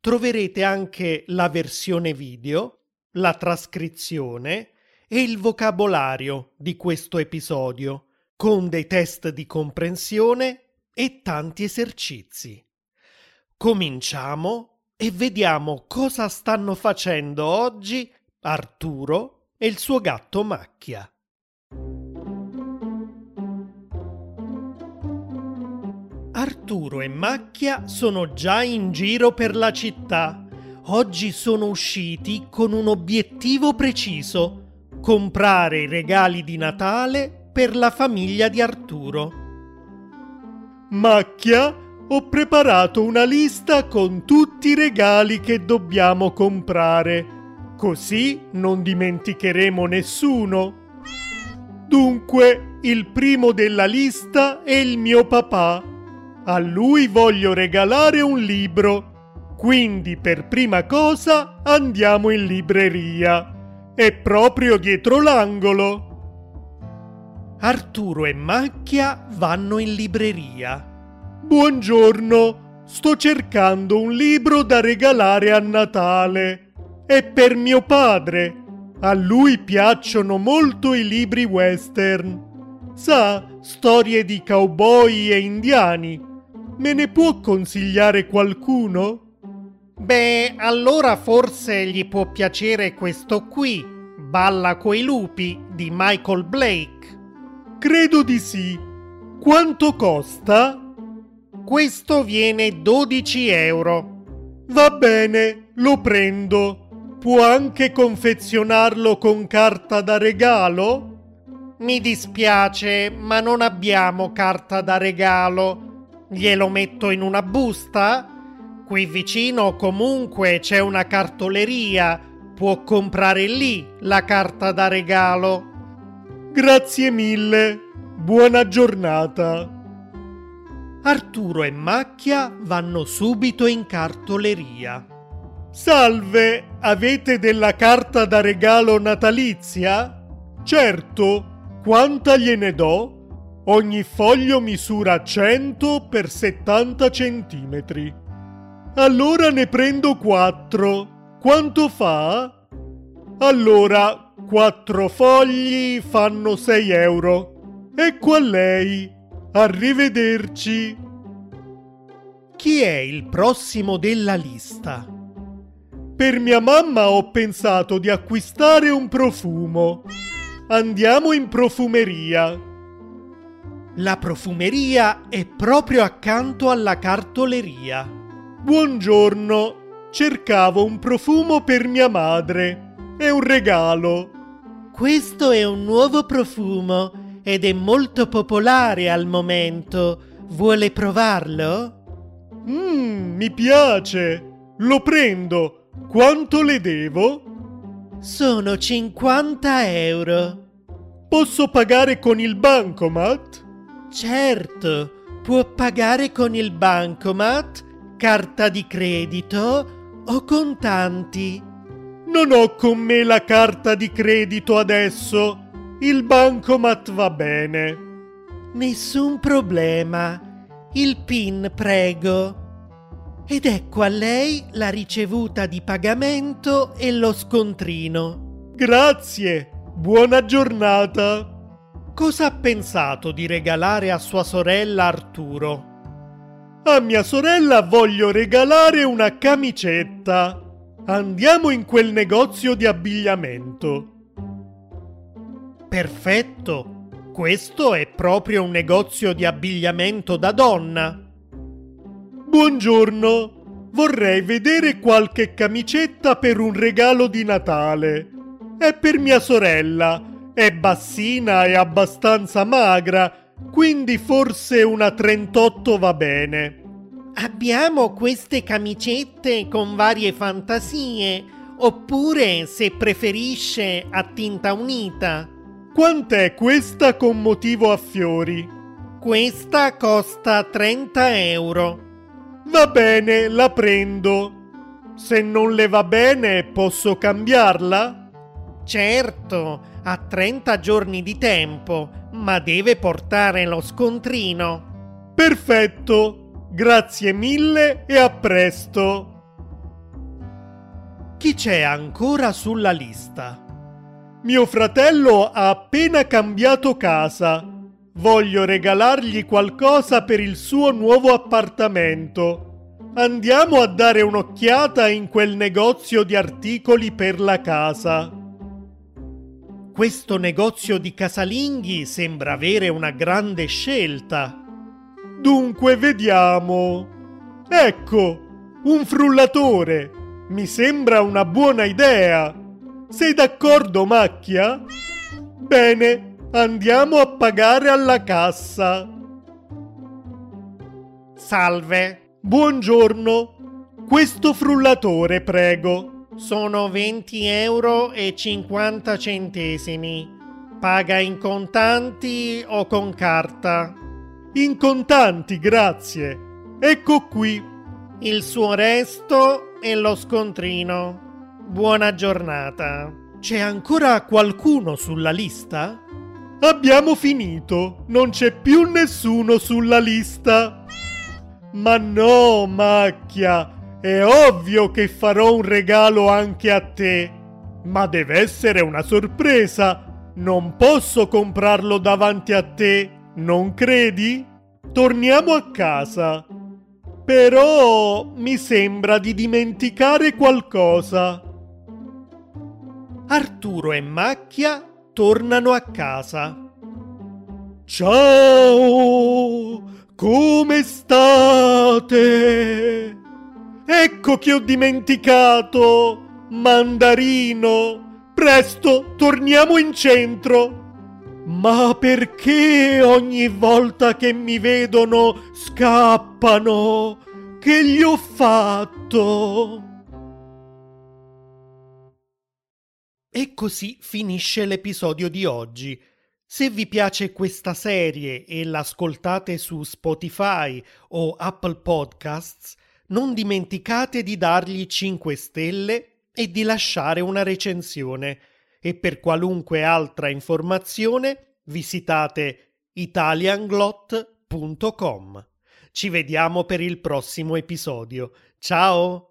troverete anche la versione video, la trascrizione e il vocabolario di questo episodio, con dei test di comprensione e tanti esercizi. Cominciamo e vediamo cosa stanno facendo oggi Arturo e il suo gatto Macchia. Arturo e Macchia sono già in giro per la città. Oggi sono usciti con un obiettivo preciso: comprare i regali di Natale per la famiglia di Arturo. Macchia, ho preparato una lista con tutti i regali che dobbiamo comprare, così non dimenticheremo nessuno. Dunque, il primo della lista è il mio papà a lui voglio regalare un libro. Quindi per prima cosa andiamo in libreria. È proprio dietro l'angolo. Arturo e Macchia vanno in libreria. Buongiorno, sto cercando un libro da regalare a Natale. È per mio padre. A lui piacciono molto i libri western. Sa, storie di cowboy e indiani Me ne può consigliare qualcuno? Beh, allora forse gli può piacere questo qui, Balla coi lupi di Michael Blake. Credo di sì. Quanto costa? Questo viene 12 euro. Va bene, lo prendo. Può anche confezionarlo con carta da regalo? Mi dispiace, ma non abbiamo carta da regalo. Glielo metto in una busta? Qui vicino comunque c'è una cartoleria. Può comprare lì la carta da regalo. Grazie mille. Buona giornata. Arturo e Macchia vanno subito in cartoleria. Salve, avete della carta da regalo natalizia? Certo, quanta gliene do? Ogni foglio misura 100 x 70 cm. Allora ne prendo 4. Quanto fa? Allora, 4 fogli fanno 6 euro. Ecco a lei. Arrivederci. Chi è il prossimo della lista? Per mia mamma ho pensato di acquistare un profumo. Andiamo in profumeria. La profumeria è proprio accanto alla cartoleria. Buongiorno, cercavo un profumo per mia madre. È un regalo. Questo è un nuovo profumo ed è molto popolare al momento. Vuole provarlo? Mmm, mi piace. Lo prendo. Quanto le devo? Sono 50 euro. Posso pagare con il bancomat? Certo, può pagare con il bancomat, carta di credito o contanti. Non ho con me la carta di credito adesso. Il bancomat va bene. Nessun problema. Il PIN, prego. Ed ecco a lei la ricevuta di pagamento e lo scontrino. Grazie. Buona giornata. Cosa ha pensato di regalare a sua sorella Arturo? A mia sorella voglio regalare una camicetta. Andiamo in quel negozio di abbigliamento. Perfetto. Questo è proprio un negozio di abbigliamento da donna. Buongiorno. Vorrei vedere qualche camicetta per un regalo di Natale. È per mia sorella è bassina e abbastanza magra, quindi forse una 38 va bene. Abbiamo queste camicette con varie fantasie. oppure se preferisce a tinta unita. Quant'è questa con motivo a fiori? Questa costa 30 euro. Va bene, la prendo. Se non le va bene, posso cambiarla? Certo, ha 30 giorni di tempo, ma deve portare lo scontrino. Perfetto, grazie mille e a presto. Chi c'è ancora sulla lista? Mio fratello ha appena cambiato casa. Voglio regalargli qualcosa per il suo nuovo appartamento. Andiamo a dare un'occhiata in quel negozio di articoli per la casa. Questo negozio di casalinghi sembra avere una grande scelta. Dunque vediamo. Ecco, un frullatore. Mi sembra una buona idea. Sei d'accordo, Macchia? Bene, andiamo a pagare alla cassa. Salve. Buongiorno. Questo frullatore, prego. Sono 20 euro e 50 centesimi. Paga in contanti o con carta? In contanti, grazie. Ecco qui. Il suo resto e lo scontrino. Buona giornata. C'è ancora qualcuno sulla lista? Abbiamo finito, non c'è più nessuno sulla lista. Ma no, macchia, è ovvio che farò un regalo anche a te. Ma deve essere una sorpresa. Non posso comprarlo davanti a te, non credi? Torniamo a casa. Però mi sembra di dimenticare qualcosa. Arturo e Macchia tornano a casa. Ciao! Come state? Ecco che ho dimenticato! Mandarino! Presto, torniamo in centro! Ma perché ogni volta che mi vedono scappano? Che gli ho fatto? E così finisce l'episodio di oggi. Se vi piace questa serie e l'ascoltate su Spotify o Apple Podcasts, non dimenticate di dargli 5 stelle e di lasciare una recensione e per qualunque altra informazione visitate italianglot.com. Ci vediamo per il prossimo episodio. Ciao!